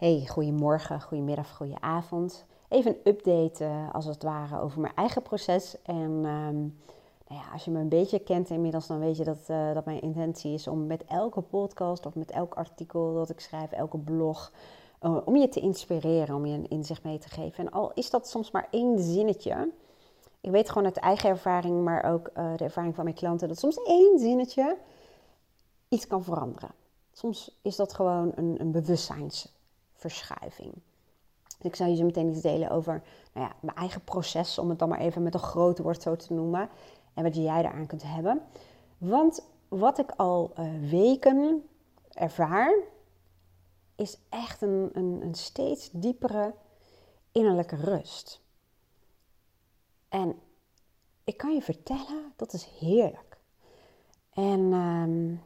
Hey, goedemorgen, goedemiddag, goedenavond. Even een update uh, als het ware over mijn eigen proces. En um, nou ja, als je me een beetje kent inmiddels, dan weet je dat, uh, dat mijn intentie is om met elke podcast of met elk artikel dat ik schrijf, elke blog, uh, om je te inspireren, om je een inzicht mee te geven. En al is dat soms maar één zinnetje. Ik weet gewoon uit eigen ervaring, maar ook de ervaring van mijn klanten, dat soms één zinnetje iets kan veranderen. Soms is dat gewoon een, een bewustzijnsverschuiving. Dus ik zou je zo meteen iets delen over nou ja, mijn eigen proces, om het dan maar even met een groot woord zo te noemen. En wat jij daaraan kunt hebben. Want wat ik al uh, weken ervaar, is echt een, een, een, steeds diepere innerlijke rust. En ik kan je vertellen, dat is heerlijk. En uh,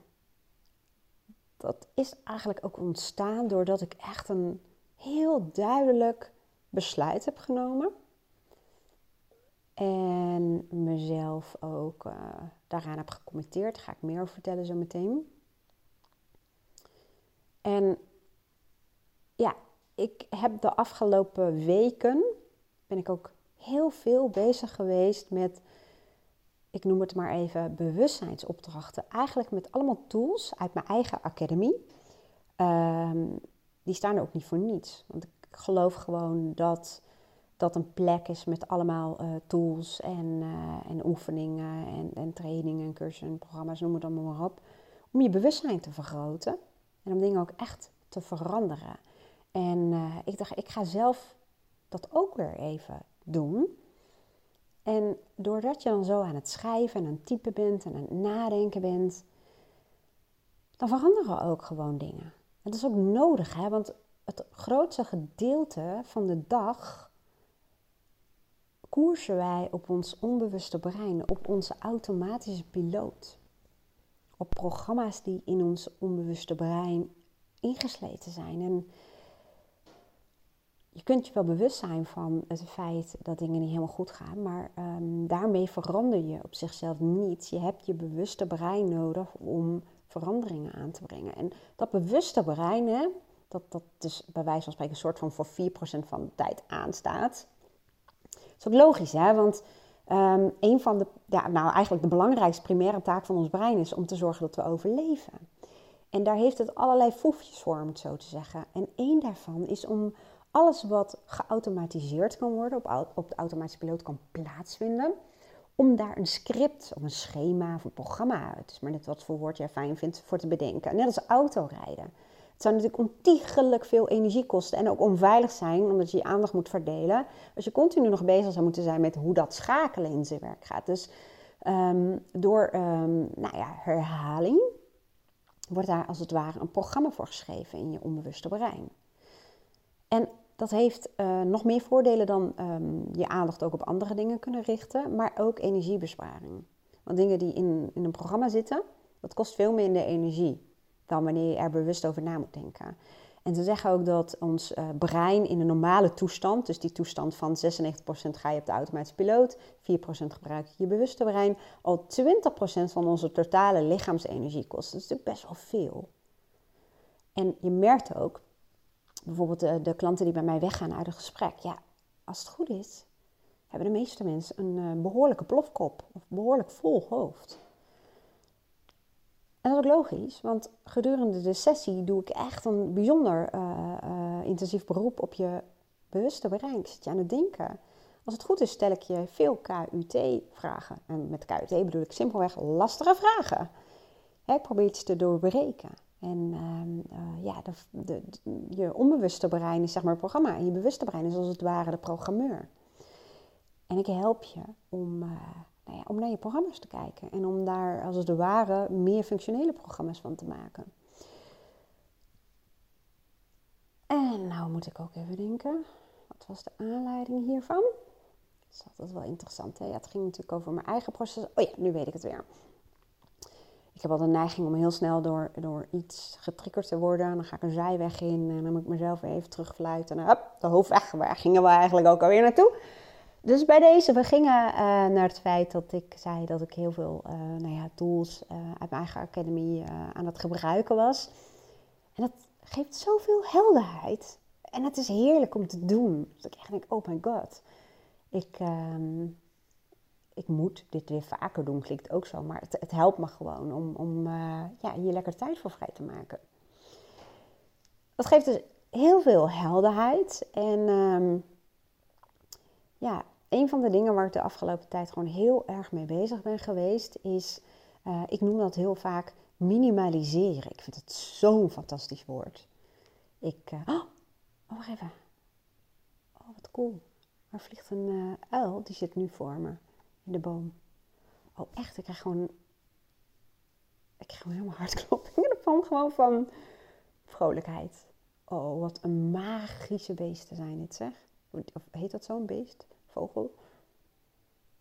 dat is eigenlijk ook ontstaan doordat ik echt een heel duidelijk besluit heb genomen. En mezelf ook uh, daaraan heb gecommitteerd. Daar ga ik meer over vertellen zo meteen. En ja, ik heb de afgelopen weken ben ik ook heel veel bezig geweest met ik noem het maar even, bewustzijnsopdrachten. Eigenlijk met allemaal tools uit mijn eigen academie. Ehm, die staan er ook niet voor niets. Want ik geloof gewoon dat dat een plek is met allemaal uh, tools en, uh, en oefeningen en, en trainingen en cursussen en programma's, noem het allemaal maar op. Om je bewustzijn te vergroten en om dingen ook echt te veranderen. En uh, ik dacht, ik ga zelf dat ook weer even doen. En doordat je dan zo aan het schrijven en aan het typen bent en aan het nadenken bent, dan veranderen ook gewoon dingen. Het is ook nodig, hè? want het grootste gedeelte van de dag koersen wij op ons onbewuste brein, op onze automatische piloot. Op programma's die in ons onbewuste brein ingesleten zijn. En je kunt je wel bewust zijn van het feit dat dingen niet helemaal goed gaan, maar um, daarmee verander je op zichzelf niets. Je hebt je bewuste brein nodig om veranderingen aan te brengen. En dat bewuste brein, hè, dat, dat dus bij wijze van spreken een soort van voor 4% van de tijd aanstaat. Dat is ook logisch, hè? want um, een van de, ja, nou eigenlijk de belangrijkste primaire taak van ons brein is om te zorgen dat we overleven. En daar heeft het allerlei foefjes voor, om het zo te zeggen. En één daarvan is om alles wat geautomatiseerd kan worden, op, op de automatische piloot kan plaatsvinden, om daar een script of een schema of een programma, het is maar net wat voor woord jij fijn vindt, voor te bedenken. Net als autorijden. Het zou natuurlijk ontiegelijk veel energie kosten en ook onveilig zijn, omdat je je aandacht moet verdelen. Als je continu nog bezig zou moeten zijn met hoe dat schakelen in zijn werk gaat. Dus um, door um, nou ja, herhaling wordt daar als het ware een programma voor geschreven in je onbewuste brein. En dat heeft uh, nog meer voordelen dan um, je aandacht ook op andere dingen kunnen richten, maar ook energiebesparing. Want dingen die in, in een programma zitten, dat kost veel minder energie dan wanneer je er bewust over na moet denken. En ze zeggen ook dat ons uh, brein in een normale toestand, dus die toestand van 96% ga je op de automatische piloot, 4% gebruik je je bewuste brein, al 20% van onze totale lichaamsenergie kost. Dat is natuurlijk best wel veel. En je merkt ook bijvoorbeeld de, de, klanten die bij mij weggaan uit een gesprek. Ja, als het goed is, hebben de meeste mensen een uh, behoorlijke plofkop of behoorlijk vol hoofd. En dat is ook logisch, want gedurende de sessie doe ik echt een bijzonder uh, intensief beroep op je bewuste brein. Ik zit je aan het denken. Als het goed is, stel ik je veel KUT-vragen. En met KUT bedoel ik simpelweg lastige vragen. ik probeer iets te doorbreken. En uh, uh, ja, de, je onbewuste brein is zeg maar het programma. En je bewuste brein is als het ware de programmeur. En ik help je om, uh, nou ja, om naar je programma's te kijken. En om daar als het ware meer functionele programma's van te maken. En nou moet ik ook even denken. Wat was de aanleiding hiervan? Dat is altijd wel interessant. Hè? Ja, het ging natuurlijk over mijn eigen proces. Oh ja, nu weet ik het weer ik heb altijd een neiging om heel snel door, door iets getriggerd te worden. Dan ga ik een zijweg in en dan moet ik mezelf even terugfluiten. En hup, de hoofdweg. Waar gingen we eigenlijk ook alweer naartoe? Dus bij deze, we gingen uh, naar het feit dat ik zei dat ik heel veel uh, nou ja, tools uh, uit mijn eigen academie aan het gebruiken was. En dat geeft zoveel helderheid. En het is heerlijk om te doen. Dat ik echt denk, oh my god. Ik, ehm, ik moet dit weer vaker doen, klinkt ook zo. Maar het, het helpt me gewoon om, om uh, ja, hier lekker tijd voor vrij te maken. Dat geeft dus heel veel helderheid. En ehm, ja, een van de dingen waar ik de afgelopen tijd gewoon heel erg mee bezig ben geweest, is, uh, ik noem dat heel vaak minimaliseren. Ik vind het zo'n fantastisch woord. Ik, uh, oh, wacht even. Oh, wat cool. Er vliegt een uil, die zit nu voor me in de boom. Oh, echt, ik krijg gewoon, ik krijg gewoon helemaal hartkloppingen ervan, gewoon van vrolijkheid. Oh, wat een magische beesten zijn dit, zeg. Of heet dat zo'n beest? Vogel?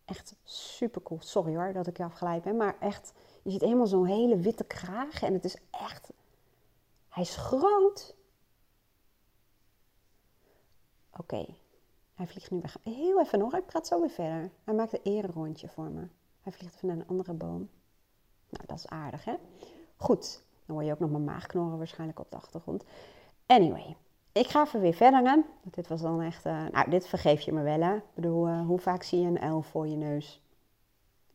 Echt super cool. Sorry hoor dat ik je afgeleid ben, maar echt, je ziet helemaal zo'n hele witte kraag en het is echt, hij is groot. Oké, hij vliegt nu weg. Heel even nog, ik praat zo weer verder. Hij maakt een erenrondje voor me. Hij vliegt even naar een andere boom. Nou, dat is aardig, hè? Goed, dan hoor je ook nog mijn maagknorren waarschijnlijk op de achtergrond. Anyway, ik ga even weer verder. Hè? Dit was dan echt... Uh, nou, dit vergeef je me wel, hè? Ik bedoel, uh, hoe vaak zie je een uil voor je neus?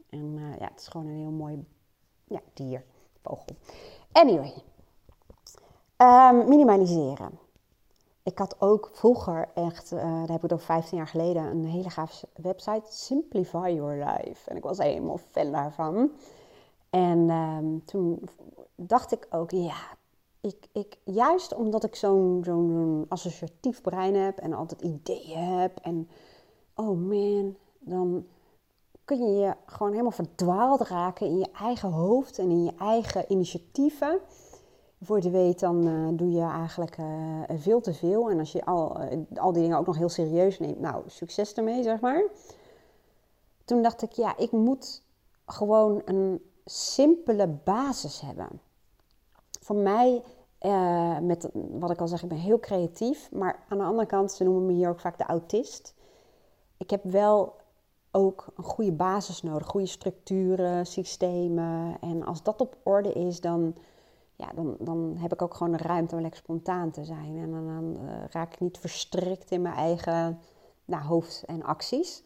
En uh, ja, het is gewoon een heel mooi ja, dier, vogel. Anyway, um, minimaliseren. Ik had ook vroeger echt, uh, daar heb ik over 15 jaar geleden, een hele gaaf website, Simplify Your Life. En ik was helemaal fan daarvan. En um, toen dacht ik ook, ja, ik, ik, juist omdat ik zo'n zo'n associatief brein heb en altijd ideeën heb en oh man, dan kun je je gewoon helemaal verdwaald raken in je eigen hoofd en in je eigen initiatieven. Voor je weet, dan uh, doe je eigenlijk uh, veel te veel. En als je al, uh, al die dingen ook nog heel serieus neemt, nou, succes ermee, zeg maar. Toen dacht ik, ja, ik moet gewoon een simpele basis hebben. Voor mij, met wat ik al zeg, ik ben heel creatief. Maar aan de andere kant, ze noemen me hier ook vaak de autist. Ik heb wel ook een goede basis nodig, goede structuren, systemen. En als dat op orde is, dan ja, dan, dan heb ik ook gewoon de ruimte om lekker spontaan te zijn. En dan, dan uh, raak ik niet verstrikt in mijn eigen nou, hoofd en acties.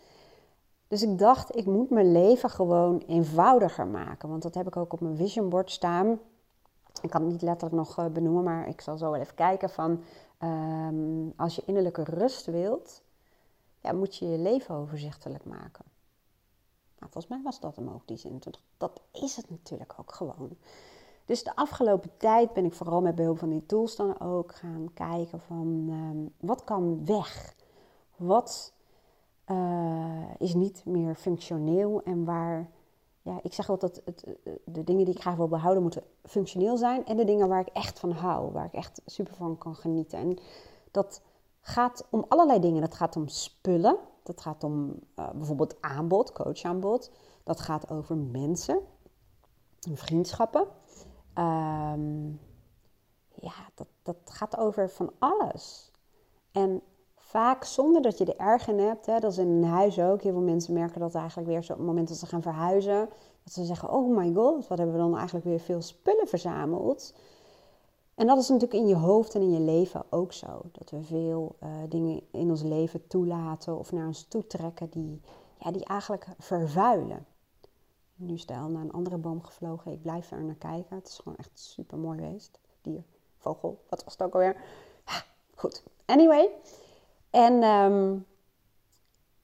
Dus ik dacht, ik moet mijn leven gewoon eenvoudiger maken. Want dat heb ik ook op mijn vision board staan. Ik kan het niet letterlijk nog uh, benoemen, maar ik zal zo wel even kijken van... Um, als je innerlijke rust wilt, ja, moet je je leven overzichtelijk maken. Nou, volgens mij was dat hem ook, die zin. Dat is het natuurlijk ook gewoon. Dus de afgelopen tijd ben ik vooral met behulp van die tools dan ook gaan kijken van um, wat kan weg? Wat uh, is niet meer functioneel en waar, ja, ik zeg altijd, het, de dingen die ik graag wil behouden moeten functioneel zijn en de dingen waar ik echt van hou, waar ik echt super van kan genieten. En dat gaat om allerlei dingen. Dat gaat om spullen, dat gaat om uh, bijvoorbeeld aanbod, coachaanbod. Dat gaat over mensen, vriendschappen. Um, ja, dat, dat gaat over van alles. En vaak zonder dat je er erg in hebt, hè, dat is in een huis ook. Heel veel mensen merken dat eigenlijk weer zo op het moment dat ze gaan verhuizen. Dat ze zeggen, oh my god, wat hebben we dan eigenlijk weer veel spullen verzameld. En dat is natuurlijk in je hoofd en in je leven ook zo. Dat we veel uh, dingen in ons leven toelaten of naar ons toe trekken die, ja, die eigenlijk vervuilen. Nu is naar een andere boom gevlogen. Ik blijf er naar kijken. Het is gewoon echt super mooi geweest. Dier, vogel, wat was het ook alweer? goed, anyway. En um,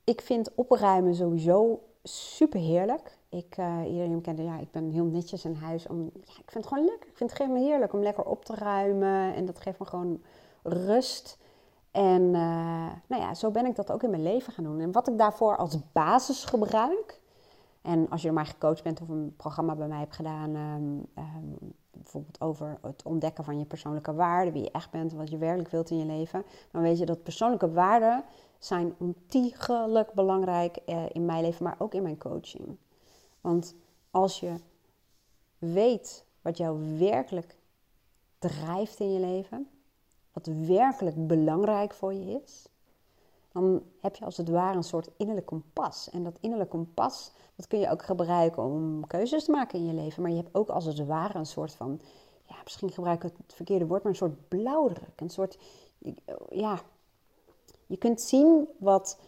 ik vind opruimen sowieso super heerlijk. Ik, uh, iedereen kent, ja, ik ben heel netjes in huis. Om, ja, ik vind het gewoon lekker. Ik vind het gewoon heerlijk om lekker op te ruimen. En dat geeft me gewoon rust. En uh, nou ja, zo ben ik dat ook in mijn leven gaan doen. En wat ik daarvoor als basis gebruik, en als je door mij gecoacht bent of een programma bij mij hebt gedaan, um, um, bijvoorbeeld over het ontdekken van je persoonlijke waarden, wie je echt bent, wat je werkelijk wilt in je leven, dan weet je dat persoonlijke waarden zijn ontiegelijk belangrijk uh, in mijn leven, maar ook in mijn coaching. Want als je weet wat jou werkelijk drijft in je leven, wat werkelijk belangrijk voor je is, dan heb je als het ware een soort innerlijk kompas. En dat innerlijk kompas, dat kun je ook gebruiken om keuzes te maken in je leven. Maar je hebt ook als het ware een soort van, ja, misschien gebruik ik het verkeerde woord, maar een soort blauwdruk. Een soort, ja, je kunt zien wat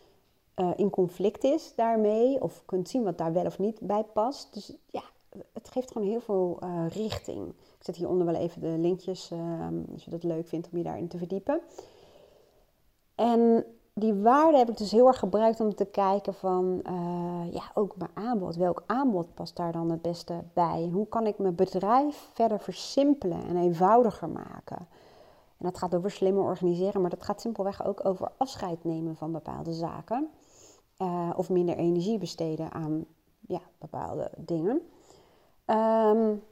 uh, in conflict is daarmee, of kunt zien wat daar wel of niet bij past. Dus ja, het geeft gewoon heel veel uh, richting. Ik zet hieronder wel even de linkjes, uh, als je dat leuk vindt om je daarin te verdiepen. En die waarde heb ik dus heel erg gebruikt om te kijken van, uh, ja, ook mijn aanbod. Welk aanbod past daar dan het beste bij? En hoe kan ik mijn bedrijf verder versimpelen en eenvoudiger maken? En dat gaat over slimmer organiseren, maar dat gaat simpelweg ook over afscheid nemen van bepaalde zaken. Uh, of minder energie besteden aan ja, bepaalde dingen. Um,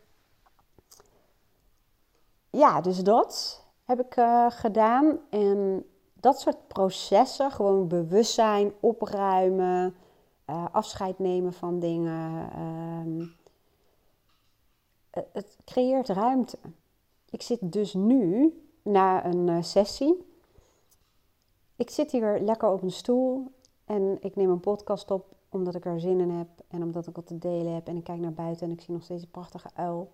ja, dus dat heb ik uh, gedaan. En dat soort processen, gewoon bewustzijn, opruimen, uh, afscheid nemen van dingen. Um, het creëert ruimte. Ik zit dus nu na een uh, sessie. Ik zit hier lekker op een stoel en ik neem een podcast op omdat ik er zin in heb en omdat ik wat te delen heb. En ik kijk naar buiten en ik zie nog steeds een prachtige uil.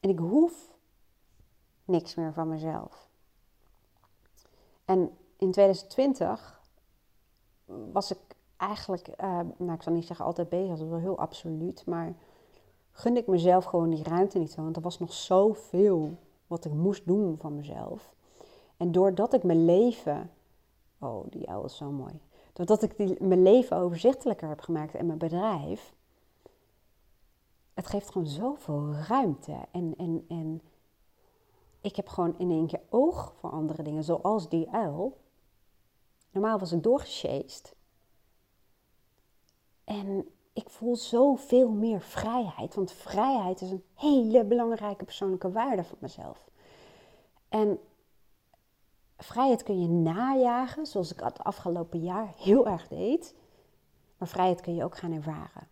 En ik hoef niks meer van mezelf. En in 2020 was ik eigenlijk, uh, nou ik zal niet zeggen altijd bezig, dat was wel heel absoluut, maar gunde ik mezelf gewoon die ruimte niet zo. Want er was nog zoveel wat ik moest doen van mezelf. En doordat ik mijn leven, oh die uil is zo mooi, doordat ik die, mijn leven overzichtelijker heb gemaakt en mijn bedrijf, het geeft gewoon zoveel ruimte. En, en, en ik heb gewoon in één keer oog voor andere dingen, zoals die uil. Normaal was ik doorgesjeest. En ik voel zoveel meer vrijheid. Want vrijheid is een hele belangrijke persoonlijke waarde voor mezelf. En vrijheid kun je najagen, zoals ik het afgelopen jaar heel erg deed. Maar vrijheid kun je ook gaan ervaren.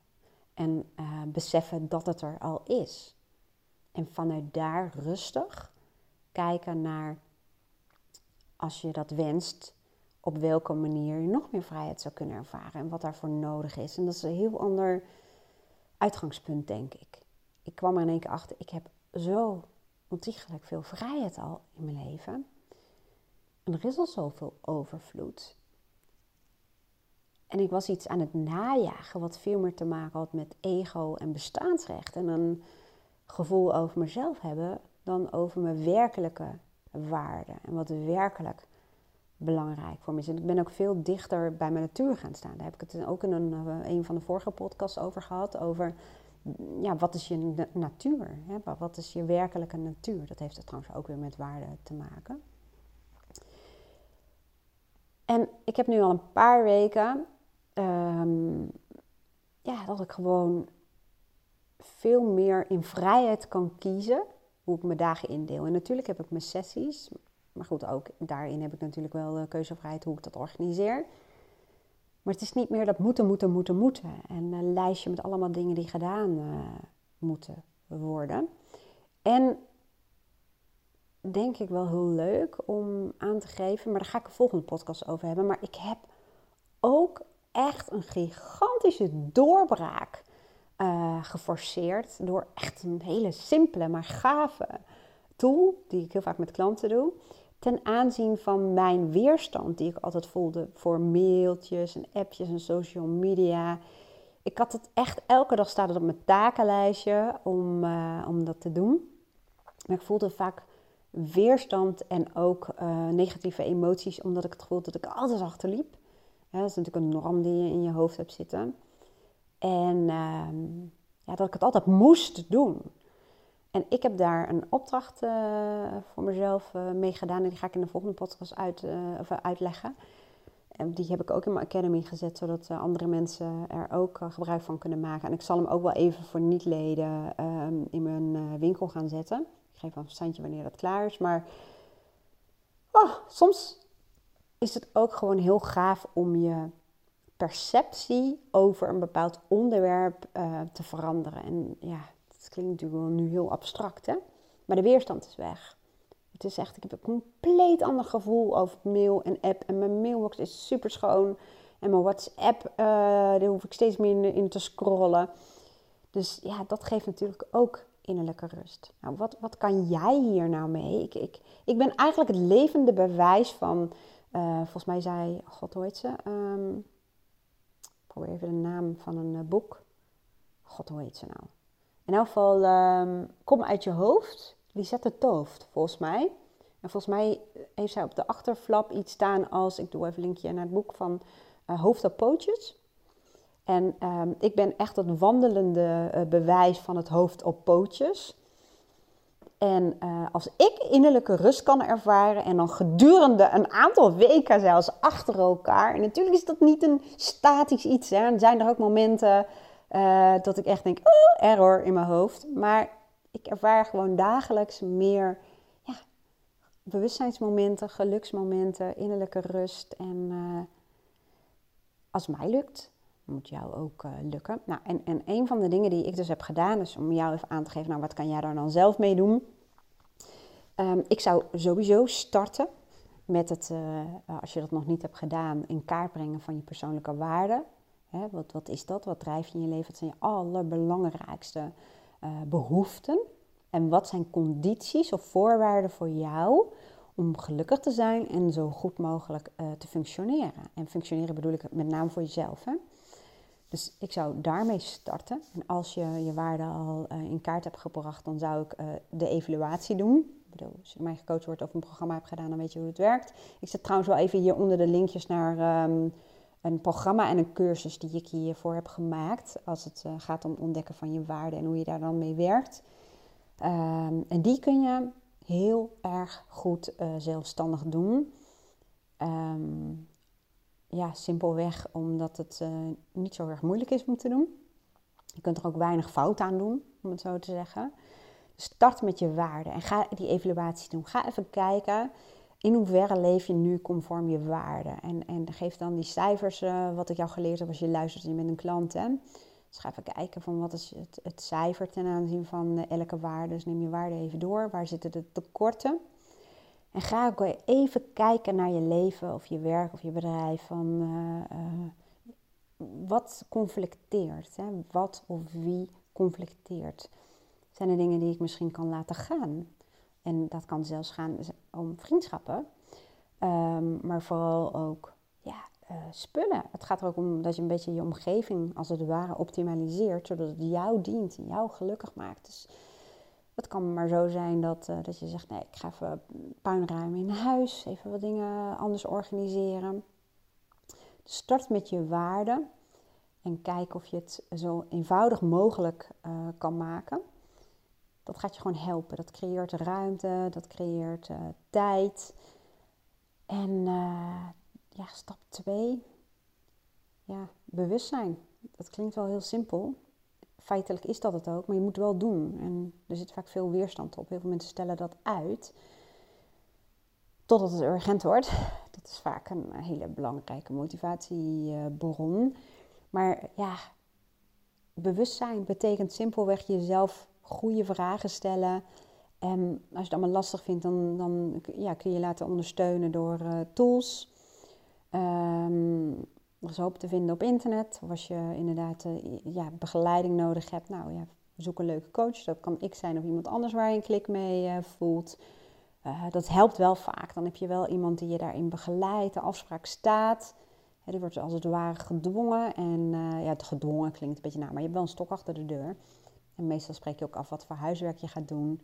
En uh, beseffen dat het er al is. En vanuit daar rustig kijken naar, als je dat wenst, op welke manier je nog meer vrijheid zou kunnen ervaren en wat daarvoor nodig is. En dat is een heel ander uitgangspunt, denk ik. Ik kwam er in één keer achter, ik heb zo ontiegelijk veel vrijheid al in mijn leven. En er is al zoveel overvloed. En ik was iets aan het najagen wat veel meer te maken had met ego en bestaansrecht. En een gevoel over mezelf hebben dan over mijn werkelijke waarden. En wat werkelijk belangrijk voor me is. En ik ben ook veel dichter bij mijn natuur gaan staan. Daar heb ik het ook in een, eh, een van de vorige podcasts over gehad. Over ja, wat is je natuur? Hè? Wat is je werkelijke natuur? Dat heeft het trouwens ook weer met waarden te maken. En ik heb nu al een paar weken um, ja, dat ik gewoon veel meer in vrijheid kan kiezen hoe ik mijn dagen indeel. En natuurlijk heb ik mijn sessies, maar goed, ook daarin heb ik natuurlijk wel de keuzevrijheid hoe ik dat organiseer. Maar het is niet meer dat moeten, moeten, moeten, moeten. En een lijstje met allemaal dingen die gedaan uh, moeten worden. En denk ik wel heel leuk om aan te geven, maar daar ga ik een volgende podcast over hebben. Maar ik heb ook echt een gigantische doorbraak uh, geforceerd door echt een hele simpele, maar gave tool, die ik heel vaak met klanten doe, ten aanzien van mijn weerstand die ik altijd voelde voor mailtjes en appjes en social media. Ik had het echt elke dag staat het op mijn takenlijstje om, uh, om dat te doen. Maar ik voelde vaak weerstand en ook uh, negatieve emoties, omdat ik het gevoel dat ik altijd achterliep. Ja, dat is natuurlijk een norm die je in je hoofd hebt zitten. En uh, ja, dat ik het altijd moest doen. En ik heb daar een opdracht uh, voor mezelf uh, mee gedaan. En die ga ik in de volgende podcast uit, uh, of uitleggen. En die heb ik ook in mijn academy gezet, zodat andere mensen er ook gebruik van kunnen maken. En ik zal hem ook wel even voor niet-leden ehm, in mijn winkel gaan zetten. Ik geef een standje wanneer dat klaar is. Maar oh, soms is het ook gewoon heel gaaf om je perceptie over een bepaald onderwerp uh, te veranderen. En ja, dat klinkt natuurlijk wel nu heel abstract, hè? Maar de weerstand is weg. Het is echt, ik heb een compleet ander gevoel over mail en app. En mijn mailbox is super schoon. En mijn WhatsApp, uh, daar hoef ik steeds meer in, te scrollen. Dus ja, dat geeft natuurlijk ook innerlijke rust. Nou, wat, wat kan jij hier nou mee? Ik, ik, ik ben eigenlijk het levende bewijs van, uh, volgens mij zei, god hoe ze? Ik probeer even de naam van een uh, boek. God hoe heet ze nou? In elk geval, um, kom uit je hoofd. Lisette Tooft, volgens mij. En volgens mij heeft zij op de achterflap iets staan als, ik doe even een linkje naar het boek van uh, Hoofd op Pootjes. En um, ik ben echt het wandelende bewijs van het hoofd op pootjes. En uh, als ik innerlijke rust kan ervaren en dan gedurende een aantal weken zelfs achter elkaar. En natuurlijk is dat niet een statisch iets. Hè. Er zijn er ook momenten uh, dat ik echt denk, oh, error in mijn hoofd. Maar ik ervaar gewoon dagelijks meer ja, bewustzijnsmomenten, geluksmomenten, innerlijke rust. En als het mij lukt, moet jou ook uh, lukken. Nou, en, en een van de dingen die ik dus heb gedaan, is om jou even aan te geven, nou wat kan jij daar dan zelf mee doen? Um, ik zou sowieso starten met het, uh, als je dat nog niet hebt gedaan, in kaart brengen van je persoonlijke waarden. Wat, wat is dat? Wat drijf je in je leven? Wat zijn je allerbelangrijkste uh, behoeften? En wat zijn condities of voorwaarden voor jou om gelukkig te zijn en zo goed mogelijk te functioneren? En functioneren bedoel ik met name voor jezelf. Hè? Dus ik zou daarmee starten. En als je je waarde al in kaart hebt gebracht, dan zou ik de evaluatie doen. Als je mij gecoacht wordt of een programma hebt gedaan, dan weet je hoe het werkt. Ik zet trouwens wel even hier onder de linkjes naar um, een programma en een cursus die ik hiervoor heb gemaakt. Als het uh, gaat om ontdekken van je waarde en hoe je daar dan mee werkt. Um, en die kun je heel erg goed zelfstandig doen. Um, ja, simpelweg omdat het uh, niet zo erg moeilijk is om te doen. Je kunt er ook weinig fout aan doen, om het zo te zeggen. Start met je waarden en ga die evaluatie doen. Ga even kijken in hoeverre leef je nu conform je waarden. En, en geef dan die cijfers, uh, wat ik jou geleerd heb als je luistert en je bent een klant. Hè. Dus ga even kijken van wat is het, het cijfer ten aanzien van uh, elke waarde. Dus neem je waarde even door. Waar zitten de tekorten? En ga ook even kijken naar je leven of je werk of je bedrijf. Van, uh, wat conflicteert? Hè? Wat of wie conflicteert? Zijn er dingen die ik misschien kan laten gaan? En dat kan zelfs gaan om vriendschappen. Um, maar vooral ook ja, uh, spullen. Het gaat er ook om dat je een beetje je omgeving als het ware optimaliseert. Zodat het jou dient en jou gelukkig maakt. Dus het kan maar zo zijn dat, uh, dat je zegt, nee, ik ga even puinruimen in huis, even wat dingen anders organiseren. Dus start met je waarden en kijk of je het zo eenvoudig mogelijk uh, kan maken. Dat gaat je gewoon helpen. Dat creëert ruimte, dat creëert uh, tijd. En ja, stap 2, ja, bewustzijn. Dat klinkt wel heel simpel, feitelijk is dat het ook, maar je moet wel doen. En er zit vaak veel weerstand op. Heel veel mensen stellen dat uit totdat het urgent wordt. Dat is vaak een hele belangrijke motivatiebron. Maar ja, bewustzijn betekent simpelweg jezelf goede vragen stellen. En als je het allemaal lastig vindt, dan, dan ja, kun je laten ondersteunen door uh, tools. Um, er is hoop te vinden op internet. Of als je inderdaad uh, ja, begeleiding nodig hebt, nou ja, zoek een leuke coach. Dat kan ik zijn of iemand anders waar je een klik mee uh, voelt. Dat helpt wel vaak. Dan heb je wel iemand die je daarin begeleidt. De afspraak staat. Die wordt als het ware gedwongen. En ja, het gedwongen klinkt een beetje na, maar je hebt wel een stok achter de deur. En meestal spreek je ook af wat voor huiswerk je gaat doen.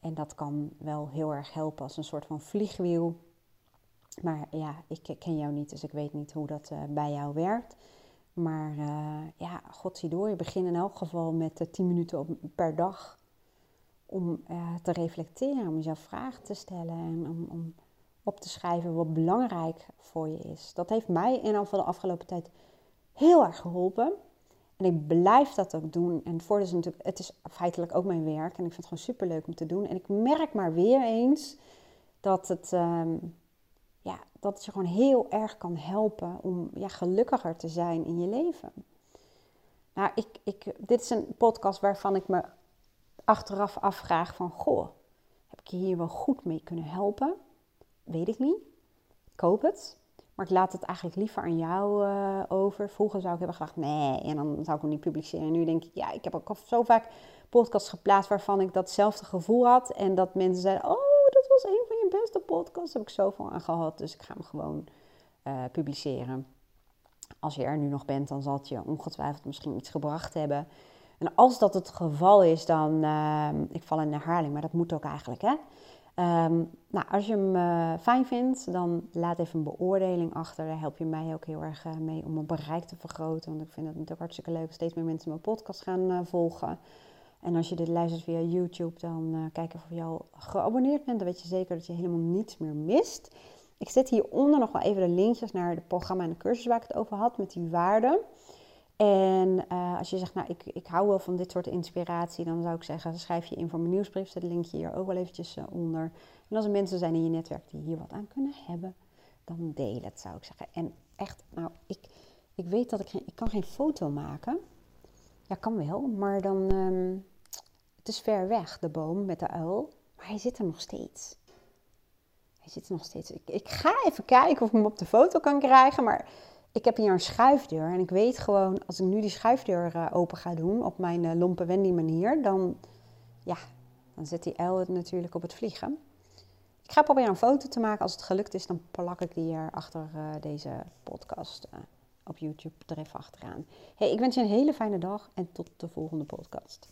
En dat kan wel heel erg helpen als een soort van vliegwiel maar ja, ik ken jou niet, dus ik weet niet hoe dat uh, bij jou werkt. Maar uh, ja, god zie door. Je begint in elk geval met uh, 10 minuten per dag om uh, te reflecteren, om jezelf vragen te stellen en om, om, op te schrijven wat belangrijk voor je is. Dat heeft mij in ieder geval de afgelopen tijd heel erg geholpen. En ik blijf dat ook doen. En voor is natuurlijk, het is feitelijk ook mijn werk. En ik vind het gewoon super leuk om te doen. En ik merk maar weer eens dat het. Um, ja, dat het je gewoon heel erg kan helpen om ja, gelukkiger te zijn in je leven. Nou, ik, ik, dit is een podcast waarvan ik me achteraf afvraag van... Goh, heb ik je hier wel goed mee kunnen helpen? Weet ik niet. Ik het. Maar ik laat het eigenlijk liever aan jou uh, over. Vroeger zou ik hebben gedacht, nee, en dan zou ik hem niet publiceren. En nu denk ik, ja, ik heb ook zo vaak podcasts geplaatst waarvan ik datzelfde gevoel had. En dat mensen zeiden, oh, dat was een van je beste podcasts. Daar heb ik zoveel aan gehad, dus ik ga hem gewoon uh, publiceren. Als je er nu nog bent, dan zal het je ongetwijfeld misschien iets gebracht hebben. En als dat het geval is, dan, uh, ik val in herhaling, maar dat moet ook eigenlijk, hè. Um, nou, als je hem uh, fijn vindt, dan laat even een beoordeling achter. Daar help je mij ook heel erg uh, mee om mijn bereik te vergroten. Want ik vind het natuurlijk hartstikke leuk. Steeds meer mensen mijn podcast gaan uh, volgen. En als je dit luistert via YouTube, dan kijk of je al geabonneerd bent. Dan weet je zeker dat je helemaal niets meer mist. Ik zet hieronder nog wel even de linkjes naar het programma en de cursus waar ik het over had met die waarden. En uh, als je zegt, nou, ik, ik hou wel van dit soort inspiratie, dan zou ik zeggen, schrijf je in voor mijn nieuwsbrief. Zet het linkje hier ook wel eventjes uh, onder. En als er mensen zijn in je netwerk die hier wat aan kunnen hebben, dan deel het, zou ik zeggen. En echt, nou, ik, ik weet dat ik geen, ik kan geen foto maken. Ja, kan wel, maar dan, um, het is ver weg, de boom met de uil. Maar hij zit er nog steeds. Hij zit er nog steeds. Ik, ik ga even kijken of ik hem op de foto kan krijgen, maar ik heb hier een schuifdeur en ik weet gewoon, als ik nu die schuifdeur uh, open ga doen op mijn uh, lompe Wendy manier, dan, ja, dan zet die uil het natuurlijk op het vliegen. Ik ga proberen een foto te maken. Als het gelukt is, dan plak ik die hier achter uh, deze podcast op YouTube er even achteraan. Hey, ik wens je een hele fijne dag en tot de volgende podcast.